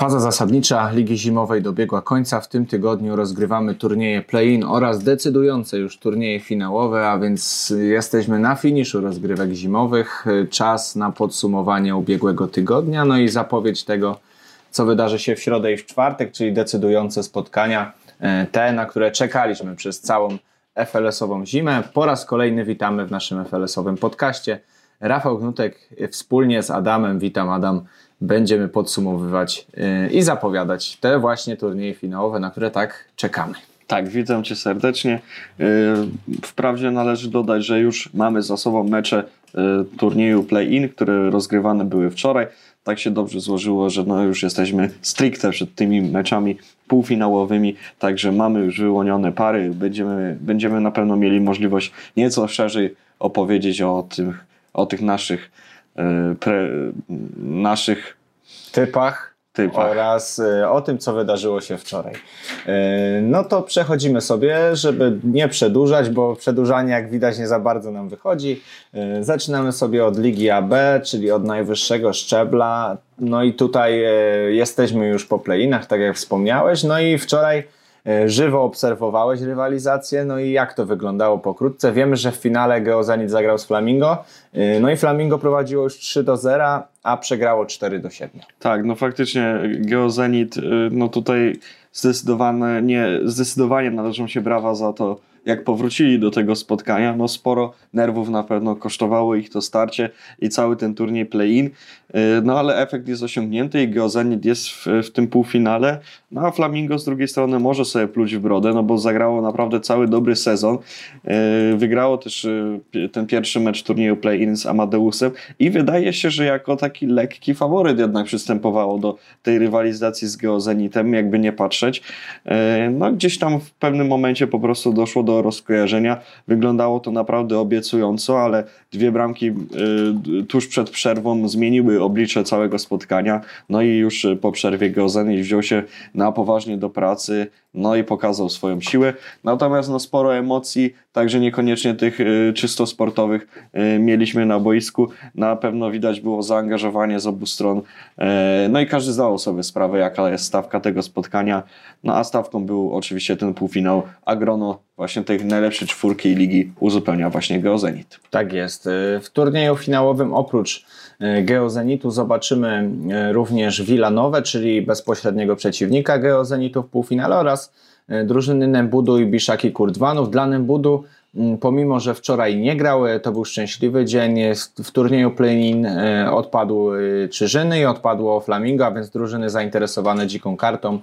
Faza zasadnicza Ligi Zimowej dobiegła końca. W tym tygodniu rozgrywamy turnieje play-in oraz decydujące już turnieje finałowe, a więc jesteśmy na finiszu rozgrywek zimowych. Czas na podsumowanie ubiegłego tygodnia, no i zapowiedź tego, co wydarzy się w środę i w czwartek, czyli decydujące spotkania, e, te, na które czekaliśmy przez całą FLS-ową zimę. Po raz kolejny witamy w naszym FLS-owym podcaście. Rafał Gnutek wspólnie z Adamem, witam Adam, będziemy podsumowywać y, i zapowiadać te właśnie turnieje finałowe, na które tak czekamy. Tak, witam Cię serdecznie. Y, wprawdzie należy dodać, że już mamy za sobą mecze y, turnieju play-in, które rozgrywane były wczoraj. Tak się dobrze złożyło, że no już jesteśmy stricte przed tymi meczami półfinałowymi, także mamy już wyłonione pary. Będziemy, będziemy na pewno mieli możliwość nieco szerzej opowiedzieć o, tym, o tych naszych pre, naszych typach, typach oraz e, o tym, co wydarzyło się wczoraj. E, no to przechodzimy sobie, żeby nie przedłużać, bo przedłużanie, jak widać, nie za bardzo nam wychodzi. Zaczynamy sobie od Ligi AB, czyli od najwyższego szczebla. No i tutaj jesteśmy już po playinach, tak jak wspomniałeś. No i wczoraj E, żywo obserwowałeś rywalizację, no i jak to wyglądało pokrótce? Wiemy, że w finale Geozenit zagrał z Flamingo, e, no i Flamingo prowadziło już 3 do 0, a przegrało 4 do 7. Tak, no faktycznie Geozenit, e, no tutaj zdecydowanie, nie, zdecydowanie należą się brawa za to, jak powrócili do tego spotkania, no sporo nerwów na pewno kosztowało ich to starcie i cały ten turniej play-in, y, no ale efekt jest osiągnięty i Geozenit jest w, w tym półfinale, no a Flamingo z drugiej strony może sobie pluć w brodę, no bo zagrało naprawdę cały dobry sezon, y, wygrało też y, ten pierwszy mecz turnieju play-in z Amadeusem i wydaje się, że jako taki lekki faworyt jednak przystępowało do tej rywalizacji z Geozenitem, jakby nie patrzeć. No gdzieś tam w pewnym momencie po prostu doszło do do rozkojarzenia. Wyglądało to naprawdę obiecująco, ale dwie bramki y, tuż przed przerwą zmieniły oblicze całego spotkania. No i już po przerwie Geozenit wziął się na poważnie do pracy, no i pokazał swoją siłę. Natomiast no, sporo emocji, także niekoniecznie tych y, czysto sportowych y, mieliśmy na boisku. Na pewno widać było zaangażowanie z obu stron. Y, no i każdy zdawał sobie sprawę, jaka jest stawka tego spotkania. No a stawką był oczywiście ten półfinał Agrono, właśnie tej najlepszej czwórki ligi uzupełnia właśnie Geozenit. Tak jest. Y, w turnieju finałowym oprócz y, Geozenitu zobaczymy y, również Villanowę, czyli bezpośredniego przeciwnika Geozenitu w półfinale oraz drużyny Nembudu i Biszaki Kurdwanów. Dla Nembudu pomimo, że wczoraj nie grał, to był szczęśliwy dzień. W turnieju play-in odpadł Czyżyny i odpadło Flamingo, a więc drużyny zainteresowane dziką kartą.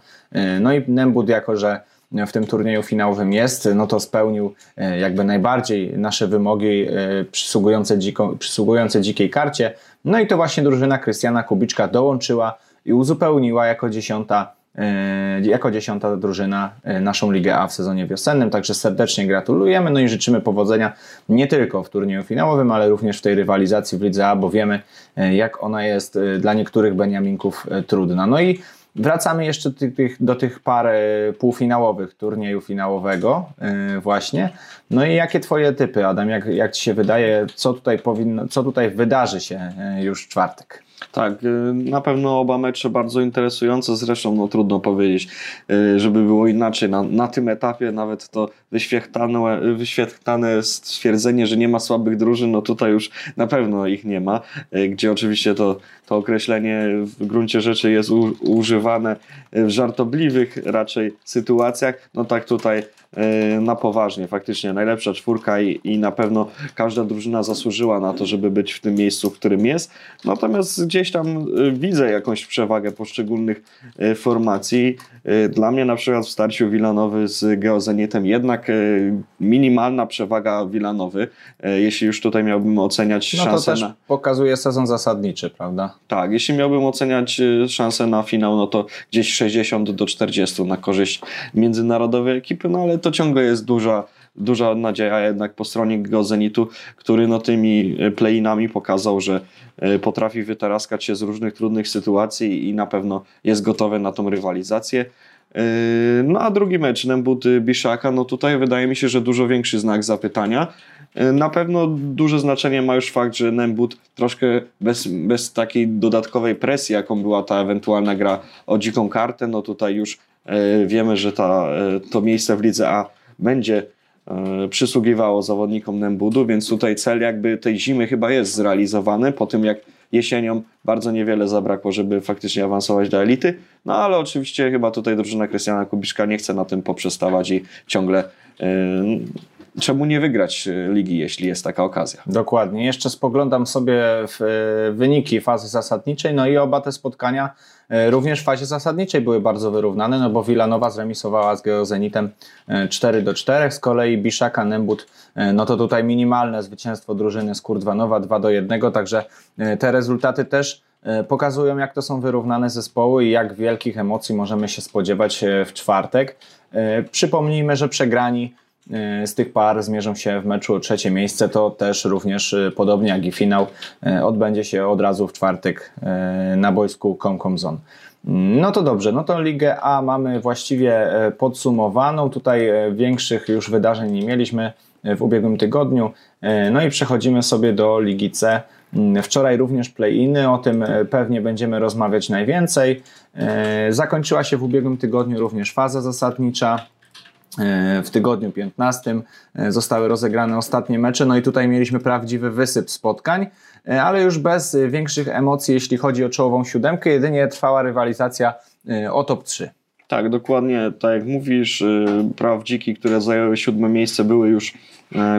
No i Nembud jako, że w tym turnieju finałowym jest, no to spełnił e, jakby najbardziej nasze wymogi e, przysługujące, dziko, przysługujące dzikiej karcie. No i to właśnie drużyna Krystiana Kubiczka dołączyła i uzupełniła jako dziesiąta, e, jako dziesiąta drużyna naszą Ligę A w sezonie wiosennym. Także serdecznie gratulujemy, no i życzymy powodzenia nie tylko w turnieju finałowym, ale również w tej rywalizacji w Lidze A, bo wiemy jak ona jest dla niektórych Beniaminków trudna. No i Wracamy jeszcze do tych, do tych par półfinałowych turnieju finałowego e, właśnie. No i jakie twoje typy, Adam? Jak, jak ci się wydaje, co tutaj powinno, co tutaj wydarzy się e, już w czwartek? Tak, y, na pewno oba mecze bardzo interesujące, zresztą no trudno powiedzieć, y, żeby było inaczej. Na, na tym etapie nawet to wyświechtane, wyświechtane stwierdzenie, że nie ma słabych drużyn, no tutaj już na pewno ich nie ma, y, gdzie oczywiście to, to określenie w gruncie rzeczy jest u, używane w żartobliwych raczej sytuacjach, no tak tutaj E, na poważnie, faktycznie najlepsza czwórka i, i na pewno każda drużyna zasłużyła na to, żeby być w tym miejscu, w którym jest. Natomiast gdzieś tam e, widzę jakąś przewagę poszczególnych e, formacji. Dla mnie na przykład w starciu Wilanowy z Geozenitem jednak minimalna przewaga Wilanowy, jeśli już tutaj miałbym oceniać no szansę to też na... pokazuje sezon zasadniczy, prawda? Tak, jeśli miałbym oceniać szansę na finał, no to gdzieś 60 do 40 na korzyść międzynarodowej ekipy, no ale to ciągle jest duża, duża nadzieja jednak po stronie Zenitu, który no tymi e, playinami pokazał, że e, potrafi wytaraskać się z różnych trudnych sytuacji i na pewno jest gotowy na tą rywalizację. No a drugi mecz, Nembuty Biszaka, no tutaj wydaje mi się, że dużo większy znak zapytania. Na pewno duże znaczenie ma już fakt, że Nembut troszkę bez, bez takiej dodatkowej presji, jaką była ta ewentualna gra o dziką kartę, no tutaj już wiemy, że ta, to miejsce w lidze A będzie przysługiwało zawodnikom Nembudu, więc tutaj cel jakby tej zimy chyba jest zrealizowany po tym jak jesienią bardzo niewiele zabrakło, żeby faktycznie awansować do elity. No ale oczywiście chyba tutaj drużyna Krystiana Kubiszka nie chce na tym poprzestawać i ciągle yy, czemu nie wygrać e, ligi, jeśli jest taka okazja. Dokładnie. Jeszcze spoglądam sobie e, wyniki fazy zasadniczej, no i oba te spotkania e, również w fazie zasadniczej były bardzo wyrównane, no bo Wilanowa zremisowała z Geozenitem 4 do 4, z kolei Biszaka Nembut, no to tutaj minimalne zwycięstwo drużyny z Kurdwanowa 2 do 1, także te rezultaty też pokazują, jak to są wyrównane zespoły i jak wielkich emocji możemy się spodziewać w czwartek. Przypomnijmy, że przegrani z tych par zmierzą się w meczu o trzecie miejsce. To też również y, podobnie jak i finał y, odbędzie się od razu w czwartek na boisku Comcom No to dobrze, no to Ligę A mamy właściwie podsumowaną. Tutaj większych już wydarzeń nie mieliśmy w ubiegłym tygodniu. No i przechodzimy sobie do Ligi C. Mm, wczoraj również play-iny, o tym pewnie będziemy rozmawiać najwięcej. Zakończyła się w ubiegłym tygodniu również faza zasadnicza. E, w tygodniu 15 e, zostały rozegrane ostatnie mecze, no i tutaj mieliśmy prawdziwy wysyp spotkań, e, ale już bez większych emocji, jeśli chodzi o czołową siódemkę, jedynie trwała rywalizacja o top 3. Tak, dokładnie. Tak jak mówisz, prawdziki, które zajęły siódme miejsce, były już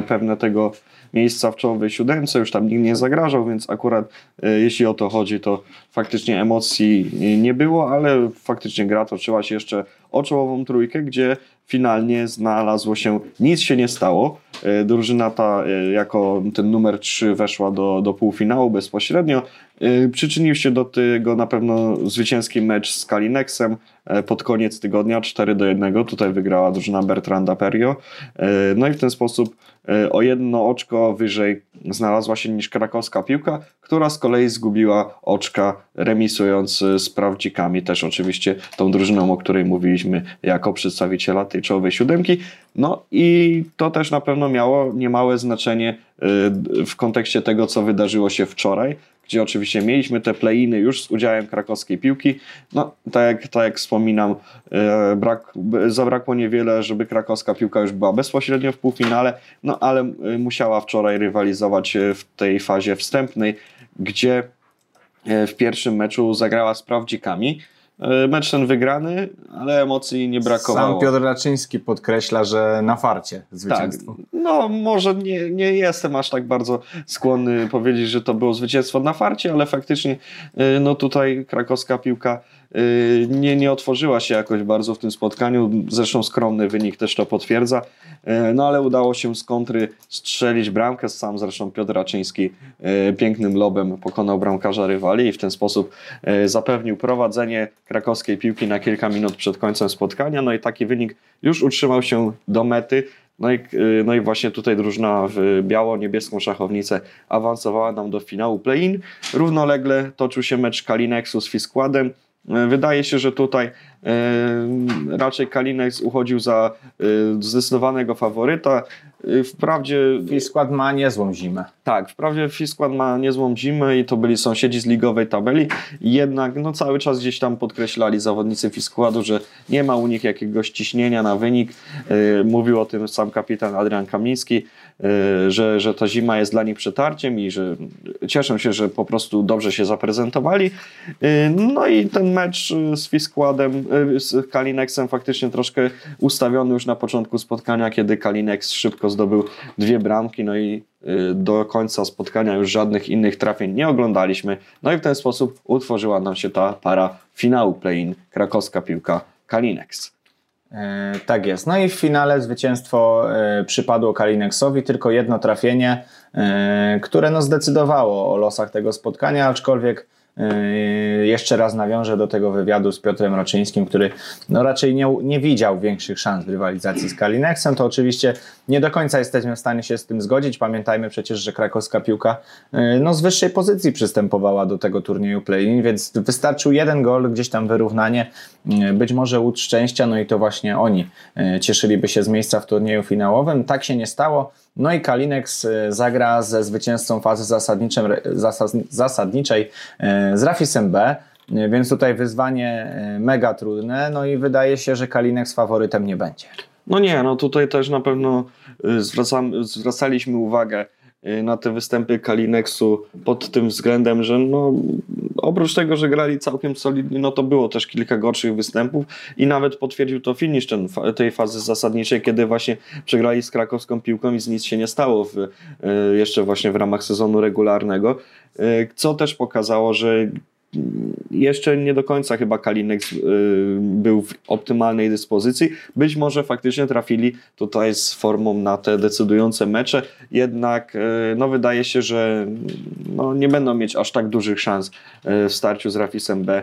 pewne tego miejsca w czołowej siódemce, już tam nikt nie zagrażał, więc akurat jeśli o to chodzi, to faktycznie emocji nie było, ale faktycznie gra toczyła się jeszcze o czołową trójkę, gdzie finalnie znalazło się, nic się nie stało. E, drużyna ta e, jako ten numer 3 weszła do, do półfinału bezpośrednio. E, przyczynił się do tego na pewno zwycięski mecz z Kalinexem pod koniec tygodnia 4 do 1. Tutaj wygrała drużyna Bertranda Perio. No i w ten sposób o jedno oczko wyżej znalazła się niż krakowska piłka, która z kolei zgubiła oczka remisując z prawdzikami, też oczywiście tą drużyną, o której mówiliśmy jako przedstawiciela tej czołowej siódemki. No i to też na pewno miało niemałe znaczenie y, w kontekście tego, co wydarzyło się wczoraj, gdzie oczywiście mieliśmy te play-iny już z udziałem krakowskiej piłki. No, tak jak, tak jak wspominam, y, brak, zabrakło niewiele, żeby krakowska piłka już była bezpośrednio w półfinale, no ale y, musiała wczoraj rywalizować w tej fazie wstępnej, gdzie w pierwszym meczu zagrała z prawdzikami. E, mecz ten wygrany, ale emocji nie brakowało. Sam Piotr Raczyński podkreśla, że na farcie zwycięstwo. Tak, no może nie, nie jestem aż tak bardzo skłonny powiedzieć, że to było zwycięstwo na farcie, ale faktycznie e, no tutaj krakowska piłka nie, nie otworzyła się jakoś bardzo w tym spotkaniu. Zresztą skromny wynik też to potwierdza. Y, no ale udało się z kontry strzelić bramkę. Sam zresztą Piotr Raczyński y, pięknym lobem pokonał bramkarza rywali i w ten sposób zapewnił prowadzenie krakowskiej piłki na kilka minut przed końcem spotkania. No i taki wynik już utrzymał się do mety. No i, no i właśnie tutaj drużyna w biało-niebieską szachownicę awansowała nam do finału play-in. Równolegle toczył się mecz Kalinexu z Fiskładem. E, wydaje się, że tutaj e, raczej Kalinex uchodził za e, zdecydowanego faworyta. Wprawdzie Fiskład ma niezłą zimę. Tak, wprawdzie Fiskład ma niezłą zimę i to byli sąsiedzi z ligowej tabeli, jednak no, cały czas gdzieś tam podkreślali zawodnicy Fiskładu, że nie ma u nich jakiegoś ciśnienia na wynik. Mówił o tym sam kapitan Adrian Kamiński. Y, że, że ta zima jest dla nich przetarciem i że cieszą się, że po prostu dobrze się zaprezentowali. Y, no i ten mecz z Fiskładem, y, z Kalinexem faktycznie troszkę ustawiony już na początku spotkania, kiedy Kalinex szybko zdobył dwie bramki, no i do końca spotkania już żadnych innych trafień nie oglądaliśmy. No i w ten sposób utworzyła nam się ta para finału play-in krakowska piłka Kalinex. E, tak jest. No i w finale zwycięstwo e, przypadło Kalinexowi, tylko jedno trafienie, e, które no zdecydowało o losach tego spotkania, aczkolwiek Jeszcze raz nawiążę do tego wywiadu z Piotrem Raczyńskim, który no raczej nie, nie widział większych szans w rywalizacji z Kalinexem. To oczywiście nie do końca jesteśmy w stanie się z tym zgodzić. Pamiętajmy przecież, że krakowska piłka no, z wyższej pozycji przystępowała do tego turnieju play-in, więc wystarczył jeden gol, gdzieś tam wyrównanie, być może łód szczęścia, no i to właśnie oni cieszyliby się z miejsca w turnieju finałowym. Tak się nie stało. No i Kalinex zagra ze zwycięzcą fazy zasadniczej z Rafisem B. Więc tutaj wyzwanie mega trudne, no i wydaje się, że Kalinex faworytem nie będzie. No nie, no tutaj też na pewno zwracam, zwracaliśmy uwagę na te występy Kalinexu pod tym względem, że no, oprócz tego, że grali całkiem solidnie, no to było też kilka gorszych występów i nawet potwierdził to finish ten, tej fazy zasadniczej, kiedy właśnie przegrali z krakowską piłką i z nic się nie stało w, y, jeszcze właśnie w ramach sezonu regularnego, y, co też pokazało, że jeszcze nie do końca chyba Kalinek y, był w optymalnej dyspozycji. Być może faktycznie trafili tutaj z formą na te decydujące mecze, jednak y, no, wydaje się, że no, nie będą mieć aż tak dużych szans y, w starciu z Rafisem B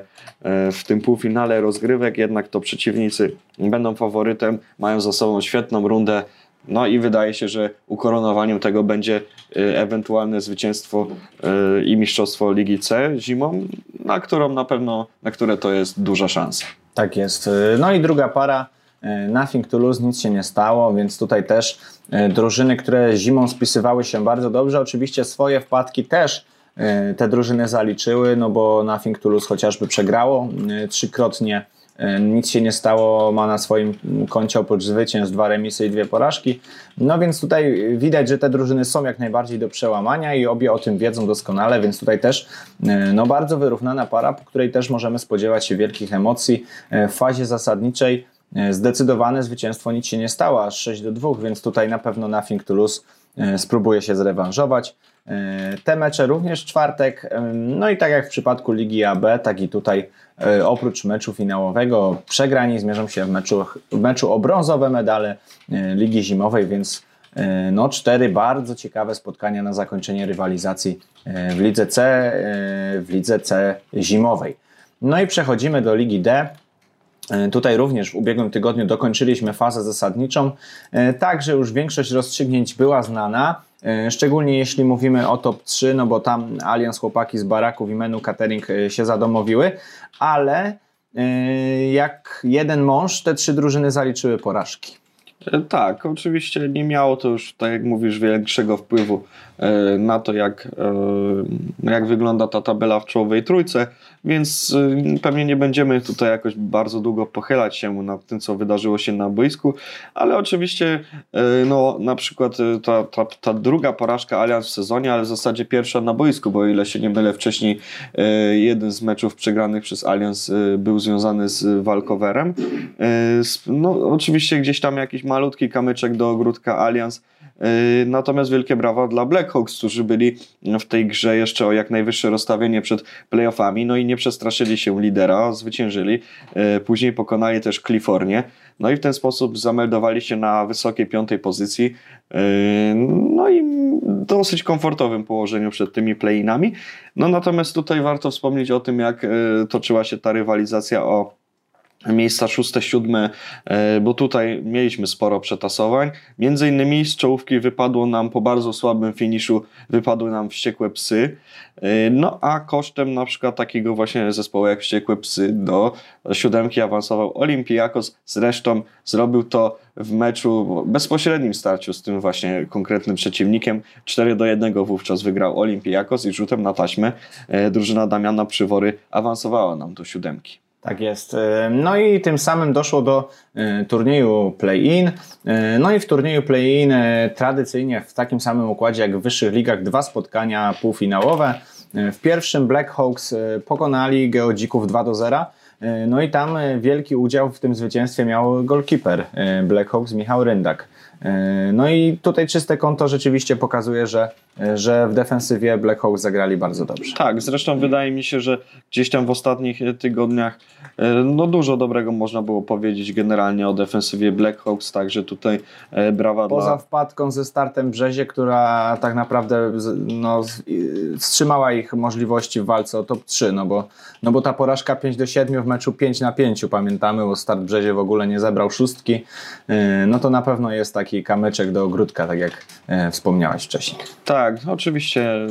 w tym półfinale rozgrywek, jednak to przeciwnicy będą faworytem, mają za sobą świetną rundę no i wydaje się, że ukoronowaniem tego będzie y, ewentualne zwycięstwo y, i mistrzostwo Ligi C zimą, na którą na pewno, na które to jest duża szansa. Tak jest. No i druga para. Y, Nothing to lose, nic się nie stało, więc tutaj też drużyny, które zimą spisywały się bardzo dobrze, oczywiście swoje wpadki też te drużyny zaliczyły, no bo Nothing to lose chociażby przegrało trzykrotnie nic się nie stało, ma na swoim koncie oprócz zwycięstw dwa remisy i dwie porażki. No więc tutaj widać, że te drużyny są jak najbardziej do przełamania i obie o tym wiedzą doskonale, więc tutaj też e, no bardzo wyrównana para, po której też możemy spodziewać się wielkich emocji. E, w fazie zasadniczej zdecydowane zwycięstwo nic się nie stało, aż 6 do 2, więc tutaj na pewno Nothing to Lose spróbuje się zrewanżować. Te mecze również czwartek, no i tak jak w przypadku Ligi AB, tak i tutaj E, oprócz meczu finałowego przegrani zmierzą się w meczu, w meczu o brązowe medale e, Ligi Zimowej, więc e, no, cztery bardzo ciekawe spotkania na zakończenie rywalizacji w Lidze C, w Lidze C zimowej. No i przechodzimy do Ligi D. Tutaj również w ubiegłym tygodniu dokończyliśmy fazę zasadniczą, także już większość rozstrzygnięć była znana. E, szczególnie jeśli mówimy o top 3, no bo tam Allianz chłopaki z baraków i menu catering e, się zadomowiły, ale e, jak jeden mąż, te trzy drużyny zaliczyły porażki. Tak, oczywiście nie miało to już, tak jak mówisz, większego wpływu na to, jak, jak wygląda ta tabela w czołowej trójce, więc pewnie nie będziemy tutaj jakoś bardzo długo pochylać się nad tym, co wydarzyło się na boisku, ale oczywiście no, na przykład ta, ta, ta druga porażka Allianz w sezonie, ale w zasadzie pierwsza na boisku, bo o ile się nie mylę wcześniej jeden z meczów przegranych przez Allianz był związany z walkowerem. No oczywiście gdzieś tam jakiś malutki kamyczek do ogródka Allianz, natomiast wielkie brawa dla Blackhawks, którzy byli w tej grze jeszcze o jak najwyższe rozstawienie przed playoffami, no i nie przestraszyli się lidera, zwyciężyli, później pokonali też Kalifornię, no i w ten sposób zameldowali się na wysokiej piątej pozycji, no i dosyć komfortowym położeniu przed tymi play-inami, no natomiast tutaj warto wspomnieć o tym, jak toczyła się ta rywalizacja o miejsca szóste, siódme, e, bo tutaj mieliśmy sporo przetasowań. Między innymi z czołówki wypadło nam po bardzo słabym finiszu, wypadły nam wściekłe psy. E, no a kosztem na przykład takiego właśnie zespołu jak wściekłe psy do siódemki awansował Olympiakos. Zresztą zrobił to w meczu, bezpośrednim starciu z tym właśnie konkretnym przeciwnikiem. 4 do 1 wówczas wygrał Olympiakos i rzutem na taśmę e, drużyna Damiana Przywory awansowała nam do siódemki. Tak jest. E, no i tym samym doszło do e, turnieju play-in. E, no i w turnieju play-in tradycyjnie w takim samym układzie jak w wyższych ligach dwa spotkania półfinałowe. W pierwszym Black Hawks pokonali Geodzików 2 do 0. No i tam wielki udział w tym zwycięstwie miał goalkeeper Blackhawks Michał Ryndak. No i tutaj czyste konto rzeczywiście pokazuje, że, że w defensywie Blackhawks zagrali bardzo dobrze. Tak, zresztą wydaje mi się, że gdzieś tam w ostatnich tygodniach no dużo dobrego można było powiedzieć generalnie o defensywie Blackhawks, także tutaj brawa Poza dla... wpadką ze startem Brzezie, która tak naprawdę no, wstrzymała ich możliwości w walce o top 3, no bo, no bo ta porażka 5 do 7 w meczu 5 na 5 pamiętamy, bo start Brzezie w ogóle nie zebrał szóstki, no to na pewno jest taki kamyczek do ogródka, tak jak wspomniałeś wcześniej. Tak, oczywiście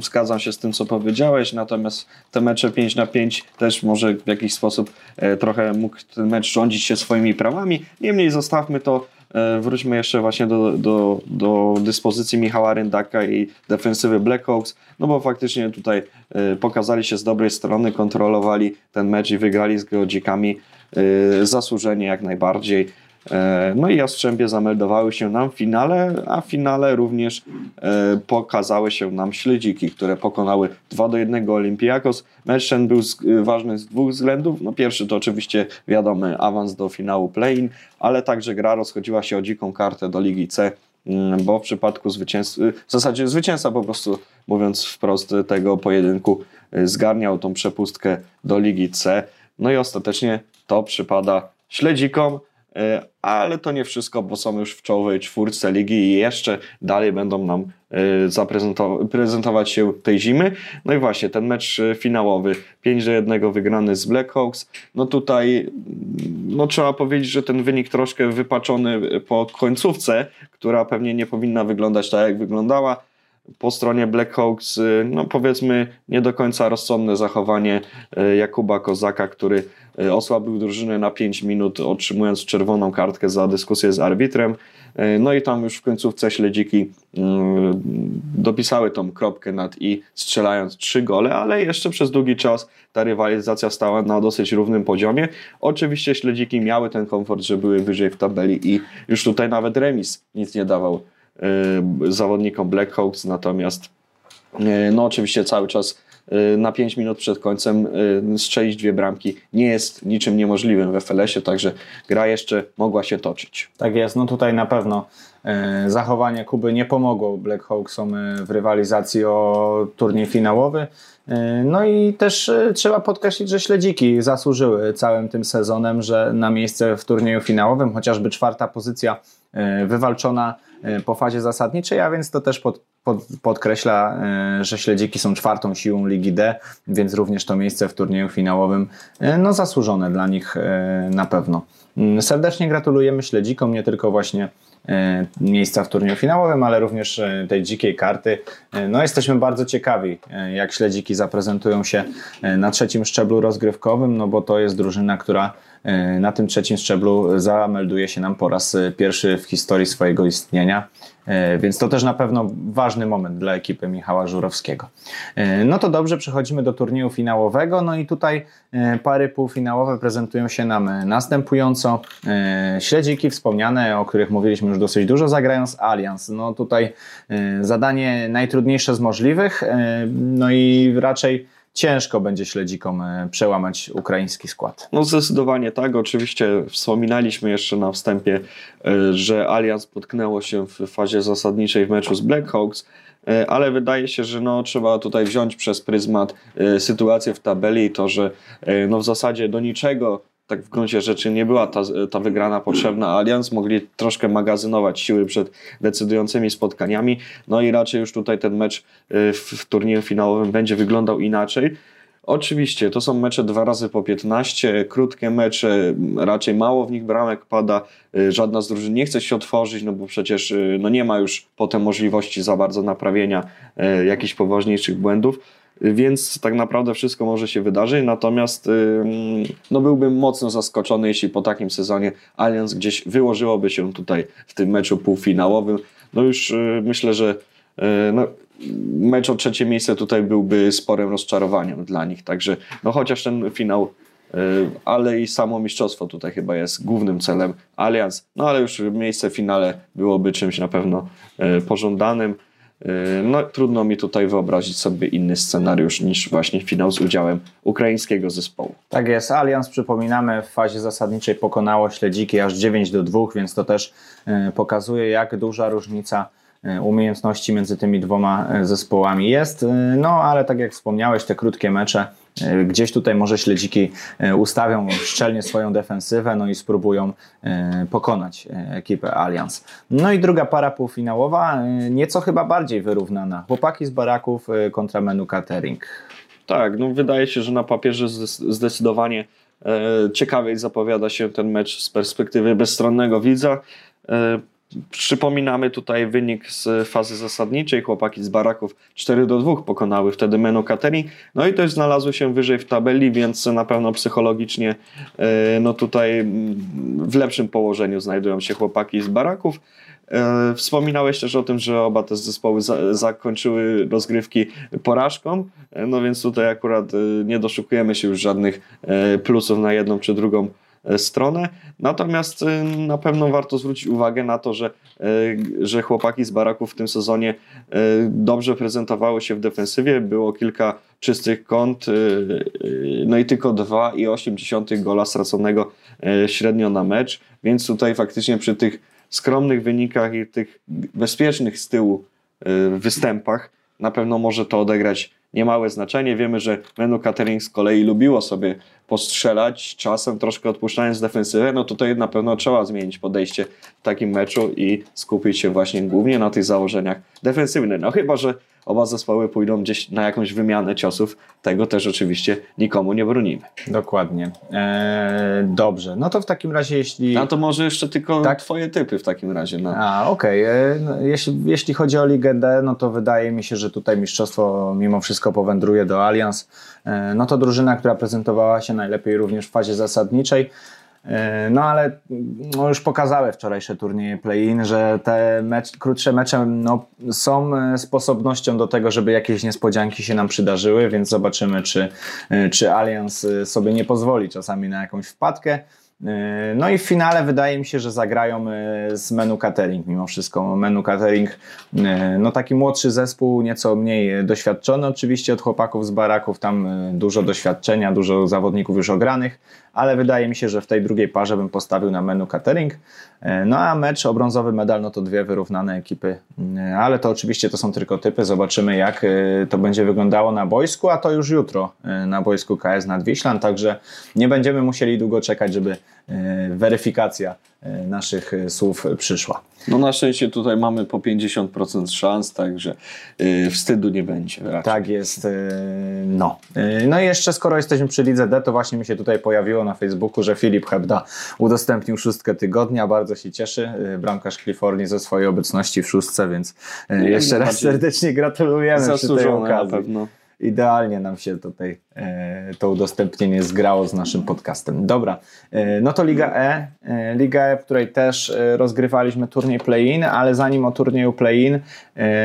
zgadzam się z tym, co powiedziałeś, natomiast te mecze 5 na 5 też może w jakiś sposób trochę mógł ten mecz rządzić się swoimi prawami. Niemniej zostawmy to, wróćmy jeszcze właśnie do, do, do dyspozycji Michała Ryndaka i defensywy Blackhawks, no bo faktycznie tutaj pokazali się z dobrej strony, kontrolowali ten mecz i wygrali z Geodzikami zasłużenie jak najbardziej. No i Jastrzębie zameldowały się nam w finale, a w finale również pokazały się nam Śledziki, które pokonały 2 do 1 Olympiakos. Mecz ten był ważny z dwóch względów. No pierwszy to oczywiście wiadomy awans do finału play-in, ale także gra rozchodziła się o dziką kartę do Ligi C, bo w przypadku zwycięstwa, w zasadzie zwycięzca po prostu mówiąc wprost tego pojedynku zgarniał tą przepustkę do Ligi C. No i ostatecznie to przypada Śledzikom, ale to nie wszystko, bo są już w czołowej czwórce ligi i jeszcze dalej będą nam zaprezentować się tej zimy. No i właśnie ten mecz finałowy 5 do 1 wygrany z Blackhawks. No tutaj no trzeba powiedzieć, że ten wynik troszkę wypaczony po końcówce, która pewnie nie powinna wyglądać tak jak wyglądała po stronie Blackhawks, no powiedzmy nie do końca rozsądne zachowanie Jakuba Kozaka, który osłabił drużynę na 5 minut, otrzymując czerwoną kartkę za dyskusję z arbitrem. No i tam już w końcówce śledziki dopisały tą kropkę nad i strzelając trzy gole, ale jeszcze przez długi czas ta rywalizacja stała na dosyć równym poziomie. Oczywiście śledziki miały ten komfort, że były wyżej w tabeli i już tutaj nawet remis nic nie dawał zawodnikom Blackhawks, natomiast no oczywiście cały czas na 5 minut przed końcem strzelić dwie bramki nie jest niczym niemożliwym w FLS-ie, także gra jeszcze mogła się toczyć. Tak jest, no tutaj na pewno zachowanie Kuby nie pomogło Blackhawksom w rywalizacji o turniej finałowy. No i też trzeba podkreślić, że śledziki zasłużyły całym tym sezonem, że na miejsce w turnieju finałowym, chociażby czwarta pozycja wywalczona po fazie zasadniczej, a więc to też pod, pod, podkreśla, że śledziki są czwartą siłą Ligi D, więc również to miejsce w turnieju finałowym no zasłużone dla nich na pewno. Serdecznie gratulujemy śledzikom, nie tylko właśnie miejsca w turnieju finałowym, ale również tej dzikiej karty. No jesteśmy bardzo ciekawi, jak śledziki zaprezentują się na trzecim szczeblu rozgrywkowym, no bo to jest drużyna, która na tym trzecim szczeblu zamelduje się nam po raz pierwszy w historii swojego istnienia. Więc to też na pewno ważny moment dla ekipy Michała Żurowskiego. No to dobrze, przechodzimy do turnieju finałowego. No i tutaj pary półfinałowe prezentują się nam następująco. Śledziki wspomniane, o których mówiliśmy już dosyć dużo, zagrają z Allianz. No tutaj zadanie najtrudniejsze z możliwych, no i raczej ciężko będzie śledzikom przełamać ukraiński skład. No zdecydowanie tak. Oczywiście wspominaliśmy jeszcze na wstępie, że Allianz potknęło się w fazie zasadniczej w meczu z Blackhawks, ale wydaje się, że no, trzeba tutaj wziąć przez pryzmat sytuację w tabeli i to, że no, w zasadzie do niczego tak w gruncie rzeczy nie była ta, ta wygrana potrzebna. Allianz mogli troszkę magazynować siły przed decydującymi spotkaniami. No i raczej już tutaj ten mecz w, w turnieju finałowym będzie wyglądał inaczej. Oczywiście, to są mecze dwa razy po 15, krótkie mecze, raczej mało w nich bramek pada, żadna z drużyn nie chce się otworzyć, no bo przecież no nie ma już potem możliwości za bardzo naprawienia jakichś poważniejszych błędów więc tak naprawdę wszystko może się wydarzyć, natomiast no byłbym mocno zaskoczony, jeśli po takim sezonie Allianz gdzieś wyłożyłoby się tutaj w tym meczu półfinałowym. No już myślę, że no, mecz o trzecie miejsce tutaj byłby sporym rozczarowaniem dla nich, także no chociaż ten finał ale i samo mistrzostwo tutaj chyba jest głównym celem Allianz, no ale już miejsce w finale byłoby czymś na pewno pożądanym. No trudno mi tutaj wyobrazić sobie inny scenariusz niż właśnie finał z udziałem ukraińskiego zespołu. Tak jest, Allianz przypominamy w fazie zasadniczej pokonało Śledziki aż 9 do 2, więc to też pokazuje jak duża różnica umiejętności między tymi dwoma zespołami jest. No ale tak jak wspomniałeś, te krótkie mecze gdzieś tutaj może śledziki e, ustawią szczelnie swoją defensywę, no i spróbują e, pokonać ekipę Allianz. No i druga para półfinałowa, nieco chyba bardziej wyrównana. Chłopaki z baraków kontra menu catering. Tak, no wydaje się, że na papierze zdecydowanie ciekawiej zapowiada się ten mecz z perspektywy bezstronnego widza. Przypominamy tutaj wynik z fazy zasadniczej. Chłopaki z baraków 4 do 2 pokonały wtedy Menu Catering. No i też znalazły się wyżej w tabeli, więc na pewno psychologicznie e, no tutaj w lepszym położeniu znajdują się chłopaki z baraków. E, wspominałeś też o tym, że oba te zespoły za, zakończyły rozgrywki porażką, e, no więc tutaj akurat nie doszukujemy się już żadnych plusów na jedną czy drugą stronę. Natomiast e, na pewno warto zwrócić uwagę na to, że, e, że chłopaki z baraków w tym sezonie dobrze prezentowały się w defensywie. Było kilka czystych kąt, no i tylko 2,8 gola straconego średnio na mecz, więc tutaj faktycznie przy tych skromnych wynikach i tych bezpiecznych z tyłu występach na pewno może to odegrać niemałe znaczenie. Wiemy, że Menu Catering z kolei lubiło sobie postrzelać, czasem troszkę odpuszczając defensywę, no tutaj na pewno trzeba zmienić podejście w takim meczu i skupić się właśnie głównie na tych założeniach defensywnych. No chyba, że oba zespoły pójdą gdzieś na jakąś wymianę ciosów, tego też oczywiście nikomu nie bronimy. Dokładnie. Eee, dobrze, no to w takim razie jeśli... No to może jeszcze tylko tak? twoje typy w takim razie. No. A, okej. Okay. E, no, jeśli, jeśli chodzi o Ligę D, no to wydaje mi się, że tutaj mistrzostwo mimo wszystko powędruje do Allianz. E, no to drużyna, która prezentowała się najlepiej również w fazie zasadniczej. E, no ale no już pokazały wczorajsze turnieje play-in, że te mecz, krótsze mecze no, są e, sposobnością do tego, żeby jakieś niespodzianki się nam przydarzyły, więc zobaczymy, czy, czy Allianz sobie nie pozwoli czasami na jakąś wpadkę. E, no i w finale wydaje mi się, że zagrają e, z Menu Catering mimo wszystko. Menu Catering, e, no taki młodszy zespół, nieco mniej doświadczony oczywiście od chłopaków z baraków, tam dużo doświadczenia, dużo zawodników już ogranych, ale wydaje mi się, że w tej drugiej parze bym postawił na Menu Catering. No a mecz o brązowy medal, no to dwie wyrównane ekipy, ale to oczywiście to są tylko typy. Zobaczymy jak to będzie wyglądało na boisku, a to już jutro na boisku KS nad Wiślan, także nie będziemy musieli długo czekać, żeby E, weryfikacja e, naszych e, słów przyszła. No na szczęście tutaj mamy po 50% szans, także wstydu nie będzie. Raczej. Tak jest. No. no i jeszcze skoro jesteśmy przy Lidze D, to właśnie mi się tutaj pojawiło na Facebooku, że Filip Hebda udostępnił szóstkę tygodnia. Bardzo się cieszy. Bramkarz Kalifornii ze swojej obecności w szóstce, więc jeszcze raz serdecznie gratulujemy przy tej okazji. Na pewno idealnie nam się tutaj e, to udostępnienie zgrało z naszym podcastem. Dobra, e, no to Liga E. E, Liga E, w której też rozgrywaliśmy turniej play-in, ale zanim o turnieju play-in,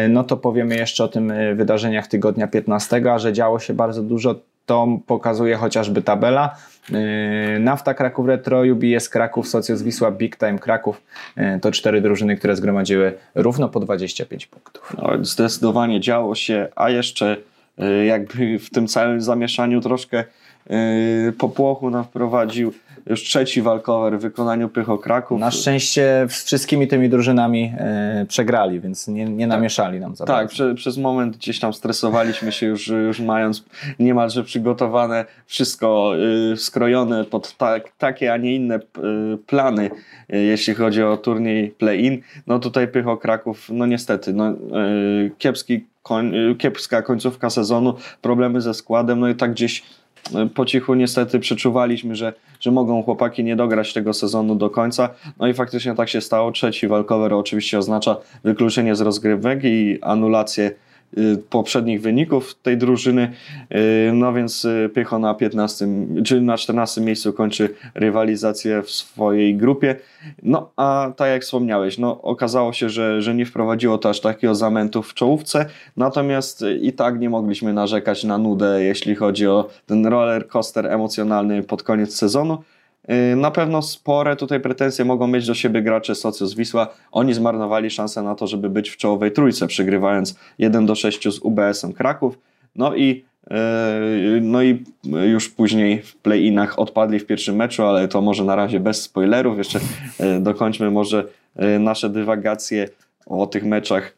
no to powiemy jeszcze o tym wydarzeniach tygodnia 15, a że działo się bardzo dużo, to pokazuje chociażby tabela. Nafta Kraków Retro, UBS Kraków, Socjus Wisła, Big Time Kraków to cztery drużyny, które zgromadziły równo po 25 punktów. No, zdecydowanie działo się, a jeszcze jakby w tym całym zamieszaniu troszkę y, popłochu nam wprowadził już trzeci walkover w wykonaniu Pycho Kraków. Na szczęście z wszystkimi tymi drużynami e, przegrali, więc nie, nie namieszali nam za Tak, prze, przez moment gdzieś tam stresowaliśmy się już, już mając niemalże przygotowane wszystko y, skrojone pod tak, takie, a nie inne y, plany, y, jeśli chodzi o turniej play-in. No tutaj Pycho Kraków, no niestety, no, kiepski koń, kiepska końcówka sezonu, problemy ze składem, no i tak gdzieś po cichu niestety przeczuwaliśmy, że, że mogą chłopaki nie dograć tego sezonu do końca. No i faktycznie tak się stało. Trzeci walkover oczywiście oznacza wykluczenie z rozgrywek i anulację Y, poprzednich wyników tej drużyny. Y, no więc y, Pycho na 15 czy na 14 miejscu kończy rywalizację w swojej grupie. No a tak jak wspomniałeś, no okazało się, że, że nie wprowadziło to aż takiego zamętu w czołówce, natomiast i tak nie mogliśmy narzekać na nudę, jeśli chodzi o ten roller coaster emocjonalny pod koniec sezonu. Na pewno spore tutaj pretensje mogą mieć do siebie gracze Socios Wisła. Oni zmarnowali szansę na to, żeby być w czołowej trójce, przegrywając 1 do 6 z UBS-em Kraków. No i no i już później w play-inach odpadli w pierwszym meczu, ale to może na razie bez spoilerów. Jeszcze dokończmy może nasze dywagacje o tych meczach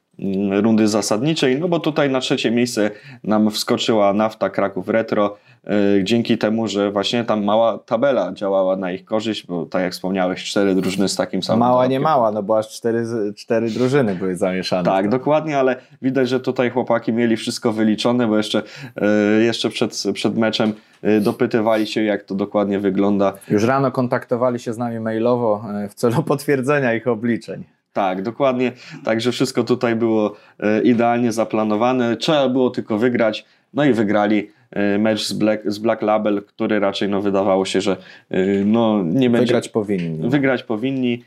rundy zasadniczej, no bo tutaj na trzecie miejsce nam wskoczyła Nafta Kraków Retro, E, dzięki temu, że właśnie tam mała tabela działała na ich korzyść, bo tak jak wspomniałeś, cztery drużyny z takim samym. Mała, nie mała, no bo aż cztery, cztery drużyny były zamieszane. Tak, dokładnie, ale widać, że tutaj chłopaki mieli wszystko wyliczone, bo jeszcze, e, jeszcze przed, przed meczem e, dopytywali się, jak to dokładnie wygląda. Już rano kontaktowali się z nami mailowo w celu potwierdzenia ich obliczeń. Tak, dokładnie. Także wszystko tutaj było idealnie zaplanowane. Trzeba było tylko wygrać. No i wygrali. E, mecz z Black, z Black Label, który raczej no, wydawało się, że e, no, nie będzie. Wygrać powinni. Wygrać powinni.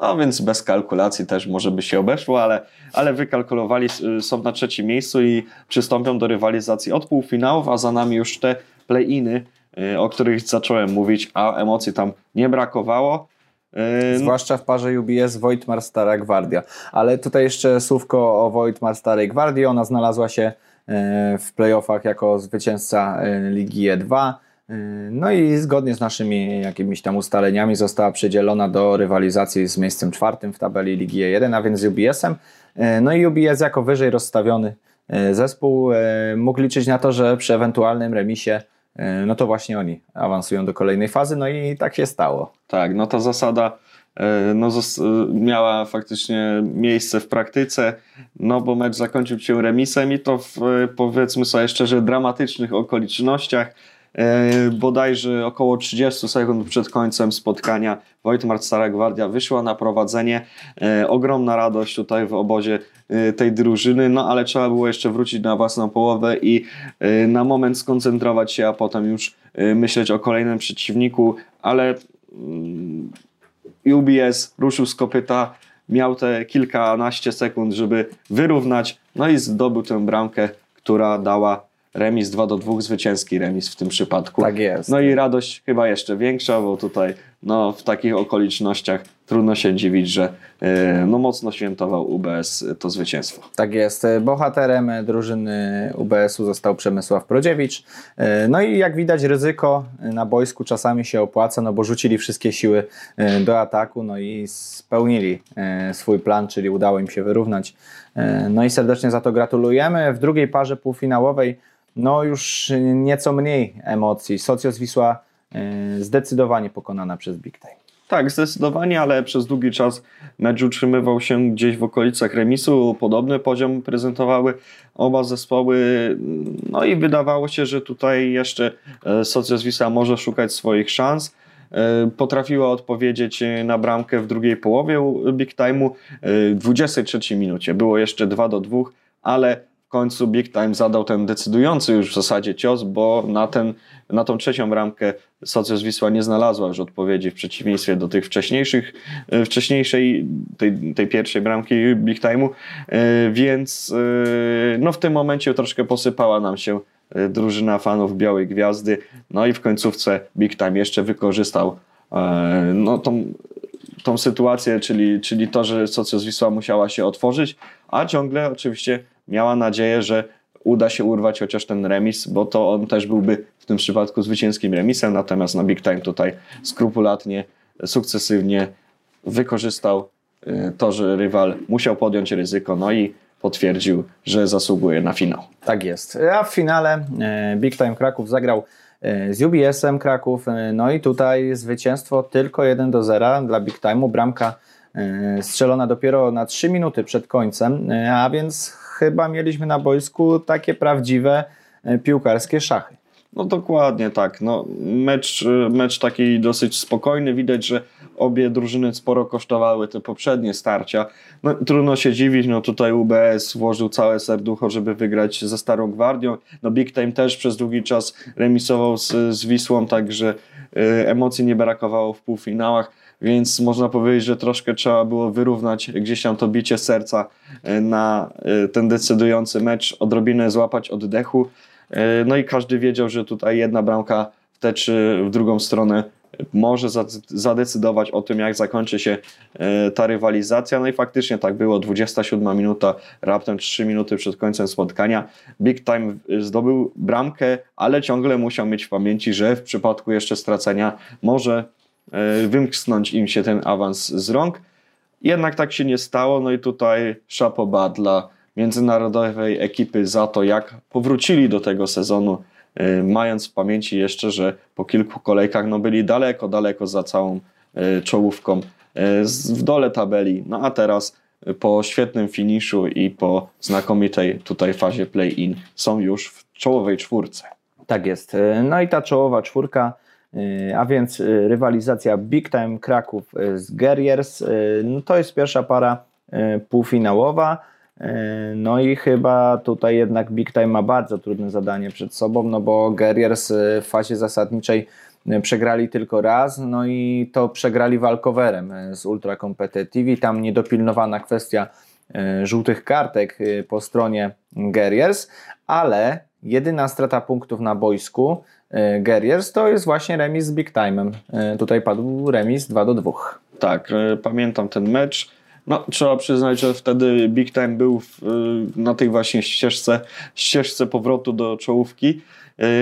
No więc bez kalkulacji też może by się obeszło, ale, ale wykalkulowali, są na trzecim miejscu i przystąpią do rywalizacji od półfinałów, a za nami już te play-iny, e, o których zacząłem mówić, a emocji tam nie brakowało. Zwłaszcza w parze UBS Wojtmar Stara Gwardia. Ale tutaj jeszcze słówko o Wojtmar Starej Gwardii. Ona znalazła się E, w playoffach jako zwycięzca e, Ligi E2. E, no i zgodnie z naszymi jakimiś tam ustaleniami została przydzielona do rywalizacji z miejscem czwartym w tabeli Ligi E1, a więc z UBS-em. No i UBS jako wyżej rozstawiony zespół mógł liczyć na to, że przy ewentualnym remisie no to właśnie oni awansują do kolejnej fazy, no i tak się stało. Tak, no ta zasada E, no, miała faktycznie miejsce w praktyce, no bo mecz zakończył się remisem i to w powiedzmy sobie szczerze dramatycznych okolicznościach. E, bodajże około 30 sekund przed końcem spotkania Wojtmar Stara Gwardia wyszła na prowadzenie. E, ogromna radość tutaj w obozie tej drużyny, no ale trzeba było jeszcze wrócić na własną połowę i na moment skoncentrować się, a potem już myśleć o kolejnym przeciwniku, ale mm, UBS ruszył z kopyta, miał te kilkanaście sekund, żeby wyrównać, no i zdobył tę bramkę, która dała remis 2 do 2, zwycięski remis w tym przypadku. Tak jest. No i radość chyba jeszcze większa, bo tutaj no, w takich okolicznościach trudno się dziwić, że e, no, mocno świętował UBS to zwycięstwo. Tak jest. Bohaterem drużyny UBS-u został Przemysław Prodziewicz. E, no i jak widać ryzyko na boisku czasami się opłaca, no bo rzucili wszystkie siły e, do ataku, no i spełnili swój plan, czyli udało im się wyrównać. No i serdecznie za to gratulujemy. W drugiej parze półfinałowej no już nieco mniej emocji. Socjos Wisła e, zdecydowanie pokonana przez Big Time. Tak, zdecydowanie, ale przez długi czas mecz utrzymywał się gdzieś w okolicach remisu. Podobny poziom prezentowały oba zespoły. No i wydawało się, że tutaj jeszcze e, Socjos Wisła może szukać swoich szans. E, potrafiła odpowiedzieć na bramkę w drugiej połowie Big Time'u. W 23 minucie było jeszcze 2 do 2, ale końcu Big Time zadał ten decydujący już w zasadzie cios, bo na, ten, na tą trzecią bramkę Socjus Wisła nie znalazła już odpowiedzi w przeciwieństwie do tych wcześniejszych, e, wcześniejszej, tej, tej pierwszej bramki Big Time'u, e, więc e, no w tym momencie troszkę posypała nam się drużyna fanów Białej Gwiazdy, no i w końcówce Big Time jeszcze wykorzystał no, tą, tą sytuację, czyli, czyli to, że Socjus Wisła musiała się otworzyć, a ciągle oczywiście miała nadzieję, że uda się urwać chociaż ten remis, bo to on też byłby w tym przypadku zwycięskim remisem, natomiast na Big Time tutaj skrupulatnie, sukcesywnie wykorzystał y, to, że rywal musiał podjąć ryzyko, no i potwierdził, że zasługuje na finał. Tak jest. A w finale y, Big Time Kraków zagrał y, z UBS-em Kraków, no i tutaj zwycięstwo tylko 1 do 0 dla Big Time'u, bramka strzelona dopiero na 3 minuty przed końcem, a więc chyba mieliśmy na boisku takie prawdziwe e, piłkarskie szachy. No dokładnie tak. No, mecz, mecz taki dosyć spokojny. Widać, że obie drużyny sporo kosztowały te poprzednie starcia. No, trudno się dziwić, no tutaj UBS włożył całe serducho, żeby wygrać ze Starą Gwardią. No Big Time też przez długi czas remisował z, z Wisłą, także y, emocji nie brakowało w półfinałach więc można powiedzieć, że troszkę trzeba było wyrównać gdzieś tam to bicie serca e, na e, ten decydujący mecz, odrobinę złapać oddechu. E, no i każdy wiedział, że tutaj jedna bramka w tę czy w drugą stronę może zadecydować o tym, jak zakończy się e, ta rywalizacja. No i faktycznie tak było. 27 minuta, raptem 3 minuty przed końcem spotkania. Big Time zdobył bramkę, ale ciągle musiał mieć w pamięci, że w przypadku jeszcze stracenia może e, wymknąć im się ten awans z rąk. Jednak tak się nie stało, no i tutaj szapoba dla międzynarodowej ekipy za to, jak powrócili do tego sezonu, y, mając w pamięci jeszcze, że po kilku kolejkach no, byli daleko, daleko za całą y, czołówką y, w dole tabeli. No a teraz po świetnym finiszu i po znakomitej tutaj fazie play-in są już w czołowej czwórce. Tak jest. No i ta czołowa czwórka, a więc rywalizacja Big Time Kraków z Guerriers, no to jest pierwsza para półfinałowa. E, no i chyba tutaj jednak Big Time ma bardzo trudne zadanie przed sobą, no bo Guerriers e, w fazie zasadniczej e, przegrali tylko raz, no i to przegrali walkowerem z Ultra Competitive tam niedopilnowana kwestia żółtych kartek po stronie Guerriers, ale jedyna strata punktów na boisku Guerriers to jest właśnie remis z Big Time'em. Tutaj padł remis 2 do 2. Tak, pamiętam ten mecz no, trzeba przyznać, że wtedy Big Time był w, y, na tej właśnie ścieżce, ścieżce powrotu do czołówki.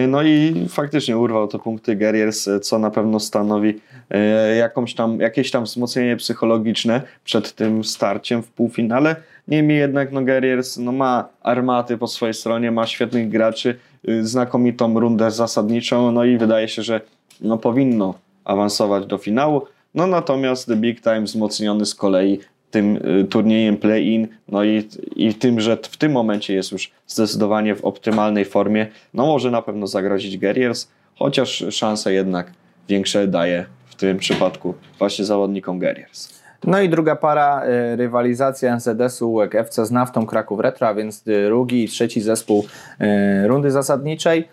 Y, no i faktycznie urwał te punkty Guerriers, co na pewno stanowi y, jakąś tam, jakieś tam wzmocnienie psychologiczne przed tym starciem w półfinale. Niemniej jednak no Guerriers no, ma armaty po swojej stronie, ma świetnych graczy, znakomitą rundę zasadniczą, no i wydaje się, że no, powinno awansować do finału. No natomiast The Big Time wzmocniony z kolei tym y, turniejem play-in, no i, i tym, że w tym momencie jest już zdecydowanie w optymalnej formie, no może na pewno zagrozić Guerriers, chociaż szanse jednak większe daje w tym przypadku właśnie zawodnikom Guerriers. No i druga para, y, rywalizacja NZS-u FC z Naftą Kraków Retro, a więc drugi i trzeci zespół y, rundy zasadniczej.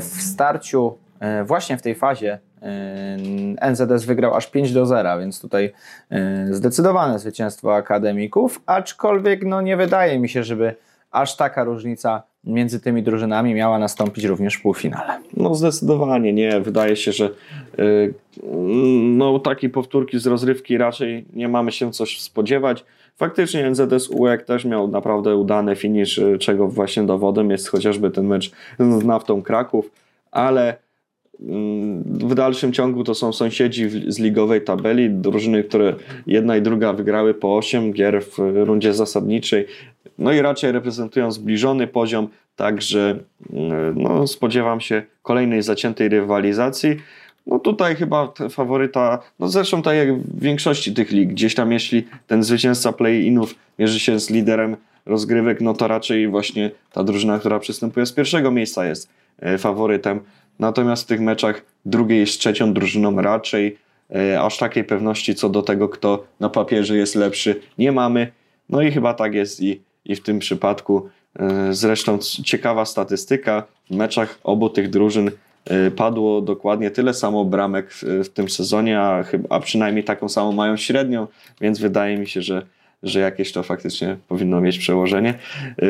W starciu właśnie w tej fazie NZS wygrał aż 5 do 0, więc tutaj zdecydowane zwycięstwo akademików, aczkolwiek no nie wydaje mi się, żeby aż taka różnica między tymi drużynami miała nastąpić również w półfinale. No zdecydowanie nie. Wydaje się, że yy, no takiej powtórki z rozrywki raczej nie mamy się coś spodziewać. Faktycznie NZS UEK też miał naprawdę udany finisz, y, czego właśnie dowodem jest chociażby ten mecz z Naftą Kraków, ale w dalszym ciągu to są sąsiedzi z ligowej tabeli, drużyny, które jedna i druga wygrały po 8 gier w rundzie zasadniczej, no i raczej reprezentują zbliżony poziom, także mm, no, spodziewam się kolejnej zaciętej rywalizacji. No tutaj chyba faworyta, no zresztą tak jak w większości tych lig, gdzieś tam jeśli ten zwycięzca play-inów mierzy się z liderem rozgrywek, no to raczej właśnie ta drużyna, która przystępuje z pierwszego miejsca jest e, faworytem. Natomiast w tych meczach drugiej z trzecią drużyną raczej e, aż takiej pewności co do tego, kto na papierze jest lepszy, nie mamy. No i chyba tak jest i, i w tym przypadku. E, zresztą ciekawa statystyka, w meczach obu tych drużyn e, padło dokładnie tyle samo bramek w, w tym sezonie, a, a przynajmniej taką samą mają średnią, więc wydaje mi się, że, że jakieś to faktycznie powinno mieć przełożenie.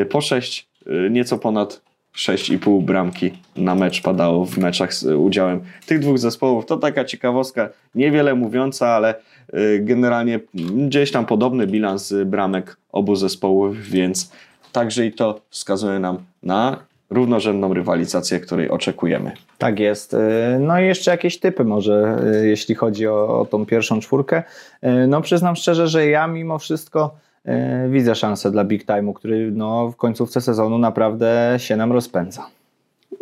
Po sześć, nieco ponad 6,5 bramki na mecz padało w meczach z udziałem tych dwóch zespołów. To taka ciekawostka, niewiele mówiąca, ale y, generalnie gdzieś tam podobny bilans bramek obu zespołów, więc także i to wskazuje nam na równorzędną rywalizację, której oczekujemy. Tak jest. Y, no i jeszcze jakieś typy może, y, jeśli chodzi o, o tą pierwszą czwórkę. No przyznam szczerze, że ja mimo wszystko widzę szansę dla Big Time'u, który no, w końcówce sezonu naprawdę się nam rozpędza.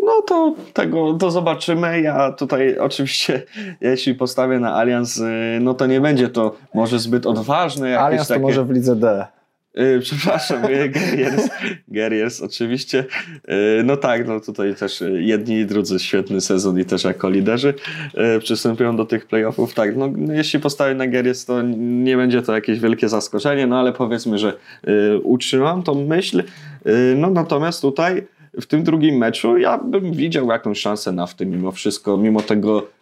No to tego to zobaczymy. Ja tutaj oczywiście, jeśli postawię na Allianz, y, no to nie będzie to może zbyt odważne. Allianz takie... to może w lidze D. Yy, przepraszam, Guerriers, Guerriers oczywiście. Yy, no tak, no tutaj też jedni i drudzy świetny sezon i też jako liderzy yy, przystępują do tych playoffów. Tak, no jeśli postawię na Guerriers, to nie będzie to jakieś wielkie zaskoczenie, no ale powiedzmy, że utrzymam tą myśl. no natomiast tutaj w tym drugim meczu ja bym widział jakąś szansę na w tym mimo wszystko, mimo tego Y,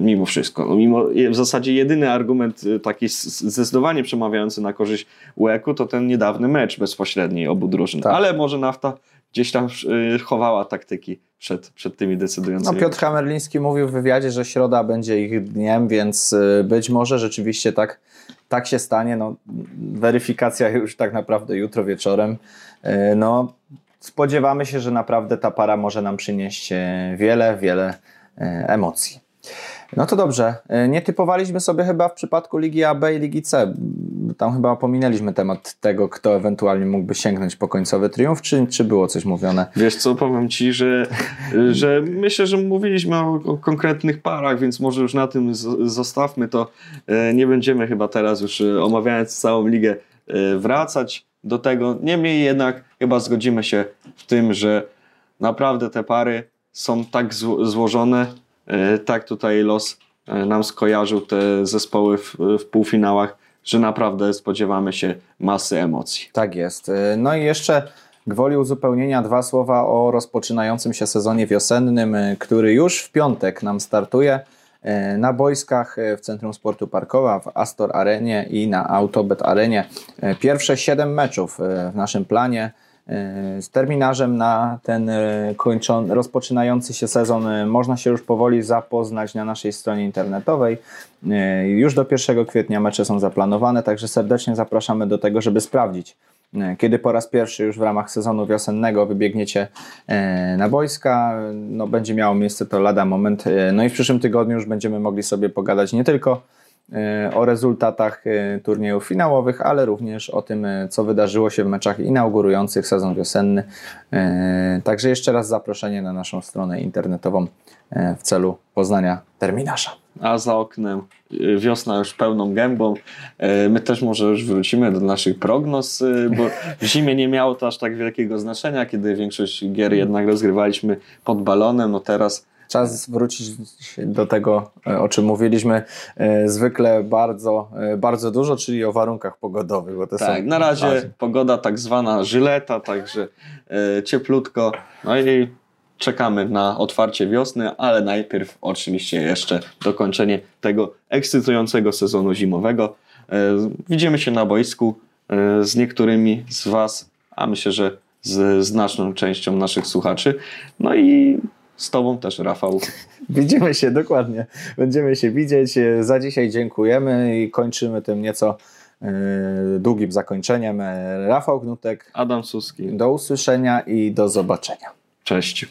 mimo wszystko. No, mimo, w zasadzie jedyny argument y, taki zdecydowanie przemawiający na korzyść UEK-u to ten niedawny mecz bezpośredni obu drużyn. Tak. Ale może nafta gdzieś tam y, chowała taktyki przed, przed tymi No, decydującymi. Piotr Hamerliński mówił w wywiadzie, że środa będzie ich dniem, więc y, być może rzeczywiście tak, tak się stanie. No, weryfikacja już tak naprawdę jutro wieczorem. Y, No, spodziewamy się, że naprawdę ta para może nam przynieść wiele, wiele emocji. No to dobrze. E, Nie typowaliśmy sobie chyba w przypadku Ligi AB i Ligi C. Tam chyba pominęliśmy temat tego, kto ewentualnie mógłby sięgnąć po końcowy triumf, czy, czy było coś mówione? Wiesz co, powiem ci, że, że myślę, że mówiliśmy o, o konkretnych parach, więc może już na tym z, zostawmy to. E, Nie będziemy chyba teraz już e, omawiając całą ligę wracać do tego. Niemniej jednak chyba zgodzimy się w tym, że naprawdę te pary są tak zło- złożone, tak tutaj los e, nam skojarzył te zespoły w, w półfinałach, że naprawdę spodziewamy się masy emocji. Tak jest. Y, No i jeszcze gwoli uzupełnienia dwa słowa o rozpoczynającym się sezonie wiosennym, który już w piątek nam startuje na boiskach w Centrum Sportu Parkowa, w Astor Arenie i na Autobet Arenie. Pierwsze siedem meczów w naszym planie z terminarzem na ten y, kończon, rozpoczynający się sezon y, można się już powoli zapoznać na naszej stronie internetowej. Już do 1 kwietnia mecze są zaplanowane, także serdecznie zapraszamy do tego, żeby sprawdzić, kiedy po raz pierwszy już w ramach sezonu wiosennego wybiegniecie na boiska. No, będzie miało miejsce to lada moment. No i w przyszłym tygodniu już będziemy mogli sobie pogadać nie tylko o rezultatach y, turniejów finałowych, ale również o tym, y, co wydarzyło się w meczach inaugurujących sezon wiosenny. Także jeszcze raz zaproszenie na naszą stronę internetową w celu poznania terminarza. a za oknem wiosna już pełną gębą. My też może już wrócimy do naszych prognoz, bo w zimie nie miało to aż tak wielkiego znaczenia, kiedy większość gier jednak rozgrywaliśmy pod balonem. No teraz Czas wrócić do tego, e, o czym mówiliśmy e, zwykle bardzo, e, bardzo dużo, czyli o warunkach pogodowych. Bo te tak, są na razie pogoda tak zwana żyleta, także cieplutko. No i czekamy na otwarcie wiosny, ale najpierw oczywiście jeszcze dokończenie tego ekscytującego sezonu zimowego. Widzimy się na boisku z niektórymi z Was, a myślę, że z znaczną częścią naszych słuchaczy. No i z Tobą też, Rafał. Widzimy się dokładnie. Będziemy się widzieć. Za dzisiaj dziękujemy i kończymy tym nieco e, długim zakończeniem. E, Rafał Gnutek, Adam Suski. do usłyszenia i do zobaczenia. Cześć.